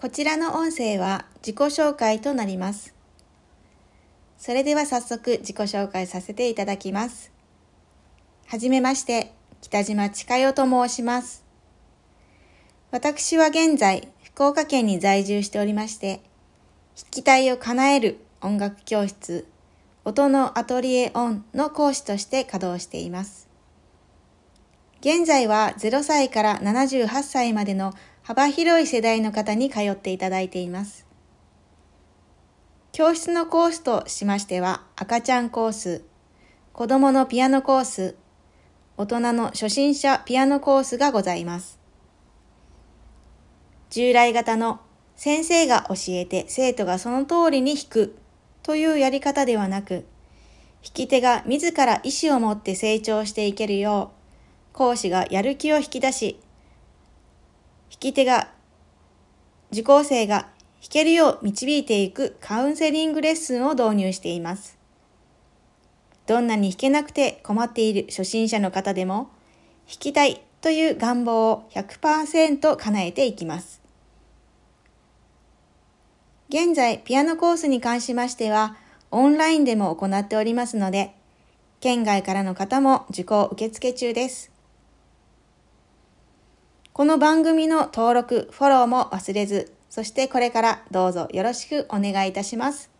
こちらの音声は自己紹介となります。それでは早速自己紹介させていただきます。はじめまして、北島千佳代と申します。私は現在、福岡県に在住しておりまして、筆記体を叶える音楽教室、音のアトリエオンの講師として稼働しています。現在は0歳から78歳までの幅広い世代の方に通っていただいています。教室のコースとしましては、赤ちゃんコース、子供のピアノコース、大人の初心者ピアノコースがございます。従来型の先生が教えて生徒がその通りに弾くというやり方ではなく、弾き手が自ら意思を持って成長していけるよう、講師がやる気を引き出し、引き手が、受講生が弾けるよう導いていくカウンセリングレッスンを導入しています。どんなに弾けなくて困っている初心者の方でも、弾きたいという願望を100%叶えていきます。現在、ピアノコースに関しましては、オンラインでも行っておりますので、県外からの方も受講受付中です。この番組の登録、フォローも忘れず、そしてこれからどうぞよろしくお願いいたします。